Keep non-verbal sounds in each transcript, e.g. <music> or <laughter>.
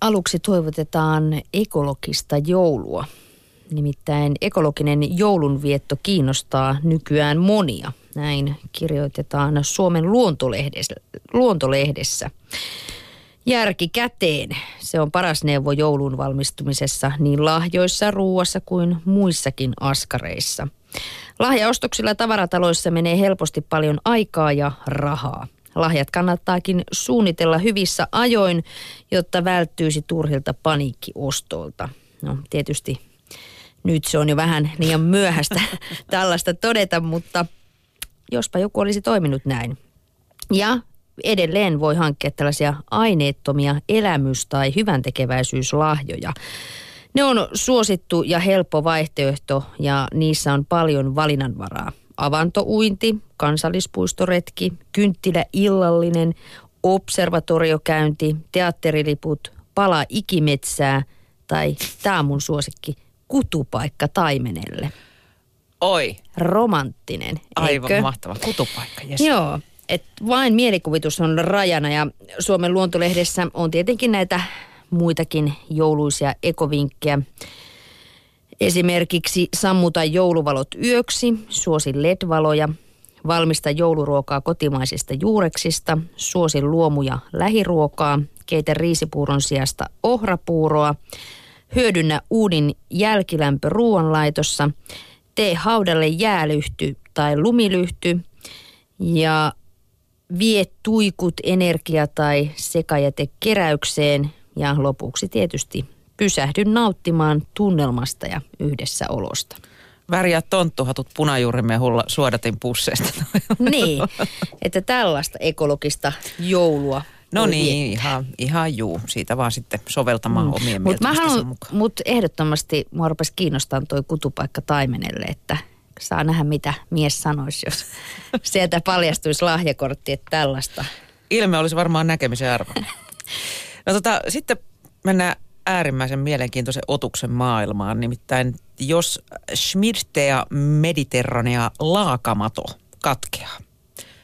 aluksi toivotetaan ekologista joulua. Nimittäin ekologinen joulunvietto kiinnostaa nykyään monia. Näin kirjoitetaan Suomen luontolehdessä. Järki käteen. Se on paras neuvo joulun valmistumisessa niin lahjoissa, ruuassa kuin muissakin askareissa. Lahjaostoksilla tavarataloissa menee helposti paljon aikaa ja rahaa. Lahjat kannattaakin suunnitella hyvissä ajoin, jotta välttyisi turhilta paniikkiostolta. No tietysti nyt se on jo vähän liian myöhäistä <laughs> tällaista todeta, mutta jospa joku olisi toiminut näin. Ja edelleen voi hankkia tällaisia aineettomia elämys- tai hyvän tekeväisyyslahjoja. Ne on suosittu ja helppo vaihtoehto ja niissä on paljon valinnanvaraa. Avantouinti, kansallispuistoretki, kynttilä illallinen, observatoriokäynti, teatteriliput, pala ikimetsää tai tämä mun suosikki, kutupaikka taimenelle. Oi. Romanttinen, Aivan eikö? mahtava. Kutupaikka, yes. Joo, et vain mielikuvitus on rajana ja Suomen luontolehdessä on tietenkin näitä muitakin jouluisia ekovinkkejä. Esimerkiksi sammuta jouluvalot yöksi, suosi LED-valoja, valmista jouluruokaa kotimaisista juureksista, suosi luomuja lähiruokaa, keitä riisipuuron sijasta ohrapuuroa, hyödynnä uudin jälkilämpö ruoanlaitossa, tee haudalle jäälyhty tai lumilyhty ja vie tuikut energia- tai sekajätekeräykseen ja lopuksi tietysti pysähdy nauttimaan tunnelmasta ja yhdessäolosta. Väriä tonttuhatut punajuurimehulla suodatin pusseista. <laughs> Niin, että tällaista ekologista joulua No niin, viettää. ihan, ihan juu. Siitä vaan sitten soveltamaan mm. omien Mutta mä haluan, mukaan. mut ehdottomasti mua rupesi kiinnostaa toi kutupaikka Taimenelle, että saa nähdä mitä mies sanoisi, jos <laughs> sieltä paljastuisi lahjakortti, että tällaista. Ilme olisi varmaan näkemisen arvo. <laughs> No tota, sitten mennään äärimmäisen mielenkiintoisen otuksen maailmaan. Nimittäin jos Schmirtea mediterranea laakamato katkeaa,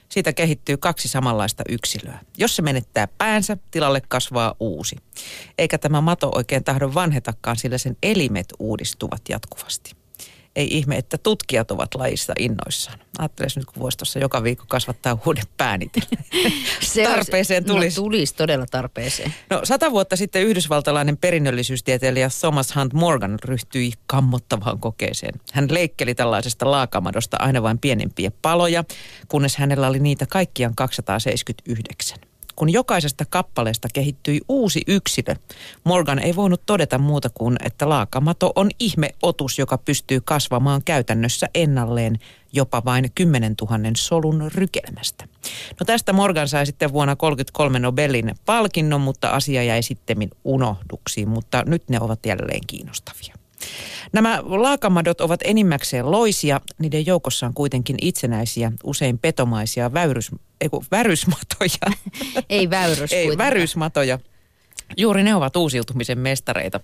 siitä kehittyy kaksi samanlaista yksilöä. Jos se menettää päänsä, tilalle kasvaa uusi. Eikä tämä mato oikein tahdo vanhetakaan, sillä sen elimet uudistuvat jatkuvasti. Ei ihme, että tutkijat ovat lajissa innoissaan. Ajattelen nyt, kun voisi tuossa joka viikko kasvattaa uuden pään. <laughs> Se Tarpeeseen tulisi. No, tulisi todella tarpeeseen. No sata vuotta sitten yhdysvaltalainen perinnöllisyystieteilijä Thomas Hunt Morgan ryhtyi kammottavaan kokeeseen. Hän leikkeli tällaisesta laakamadosta aina vain pienempiä paloja, kunnes hänellä oli niitä kaikkiaan 279. Kun jokaisesta kappaleesta kehittyi uusi yksilö, Morgan ei voinut todeta muuta kuin, että laakamato on ihmeotus, joka pystyy kasvamaan käytännössä ennalleen jopa vain 10 000 solun rykelmästä. No tästä Morgan sai sitten vuonna 1933 Nobelin palkinnon, mutta asia jäi sitten unohduksiin, mutta nyt ne ovat jälleen kiinnostavia. Nämä laakamadot ovat enimmäkseen loisia, niiden joukossa on kuitenkin itsenäisiä, usein petomaisia väyrys, ei kun, värysmatoja. <laughs> Ei väyrys Ei, värysmatoja. Juuri ne ovat uusiutumisen mestareita.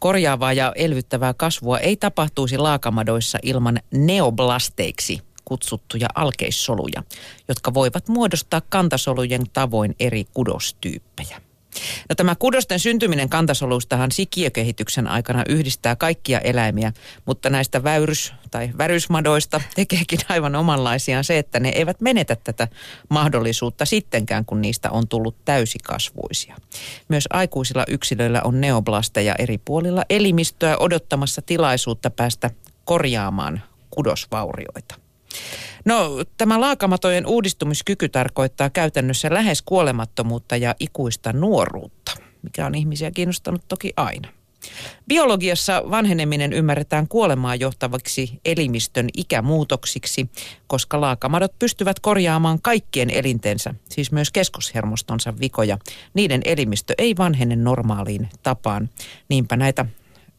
Korjaavaa ja elvyttävää kasvua ei tapahtuisi laakamadoissa ilman neoblasteiksi kutsuttuja alkeissoluja, jotka voivat muodostaa kantasolujen tavoin eri kudostyyppejä. No tämä kudosten syntyminen kantasoluistahan sikiökehityksen aikana yhdistää kaikkia eläimiä, mutta näistä väyrys- tai värysmadoista tekeekin aivan omanlaisiaan se, että ne eivät menetä tätä mahdollisuutta sittenkään, kun niistä on tullut täysikasvuisia. Myös aikuisilla yksilöillä on neoblasteja eri puolilla elimistöä odottamassa tilaisuutta päästä korjaamaan kudosvaurioita. No, tämä laakamatojen uudistumiskyky tarkoittaa käytännössä lähes kuolemattomuutta ja ikuista nuoruutta, mikä on ihmisiä kiinnostanut toki aina. Biologiassa vanheneminen ymmärretään kuolemaan johtavaksi elimistön ikämuutoksiksi, koska laakamadot pystyvät korjaamaan kaikkien elintensä, siis myös keskushermostonsa vikoja. Niiden elimistö ei vanhene normaaliin tapaan. Niinpä näitä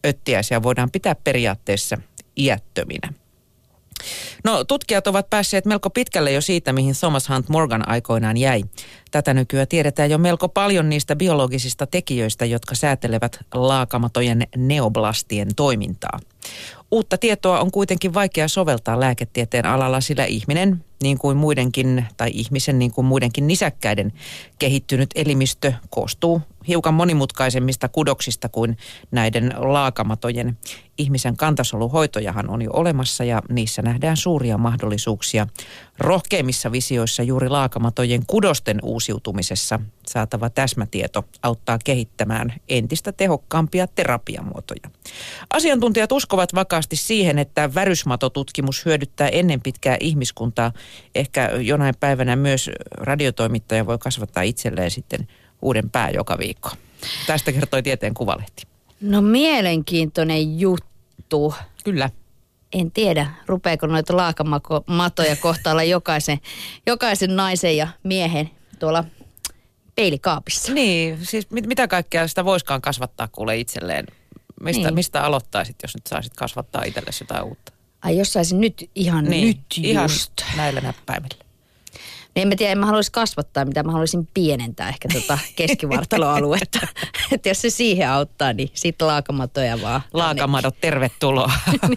öttiäisiä voidaan pitää periaatteessa iättöminä. No, tutkijat ovat päässeet melko pitkälle jo siitä, mihin Thomas Hunt Morgan aikoinaan jäi. Tätä nykyään tiedetään jo melko paljon niistä biologisista tekijöistä, jotka säätelevät laakamatojen neoblastien toimintaa. Uutta tietoa on kuitenkin vaikea soveltaa lääketieteen alalla, sillä ihminen, niin kuin muidenkin, tai ihmisen niin kuin muidenkin nisäkkäiden kehittynyt elimistö koostuu hiukan monimutkaisemmista kudoksista kuin näiden laakamatojen. Ihmisen kantasoluhoitojahan on jo olemassa ja niissä nähdään suuria mahdollisuuksia. Rohkeimmissa visioissa juuri laakamatojen kudosten uusiutumisessa saatava täsmätieto auttaa kehittämään entistä tehokkaampia terapiamuotoja. Asiantuntijat uskovat vakaasti siihen, että värysmatotutkimus hyödyttää ennen pitkää ihmiskuntaa. Ehkä jonain päivänä myös radiotoimittaja voi kasvattaa itselleen sitten uuden pää joka viikko. Tästä kertoi Tieteen Kuvalehti. No mielenkiintoinen juttu. Kyllä. En tiedä, rupeeko noita laakamatoja kohtaalla jokaisen, jokaisen naisen ja miehen tuolla peilikaapissa. Niin, siis mit, mitä kaikkea sitä voiskaan kasvattaa kuule itselleen? Mistä, niin. mistä aloittaisit, jos nyt saisit kasvattaa itsellesi jotain uutta? Ai jos saisin nyt ihan niin, nyt just. Ihan näillä näppäimillä. Niin en mä tiedä, en mä haluaisi kasvattaa, mitä mä haluaisin pienentää ehkä tuota <laughs> keskivartaloaluetta. <laughs> että jos se siihen auttaa, niin sit laakamatoja vaan. Laakamadot, tervetuloa. <laughs>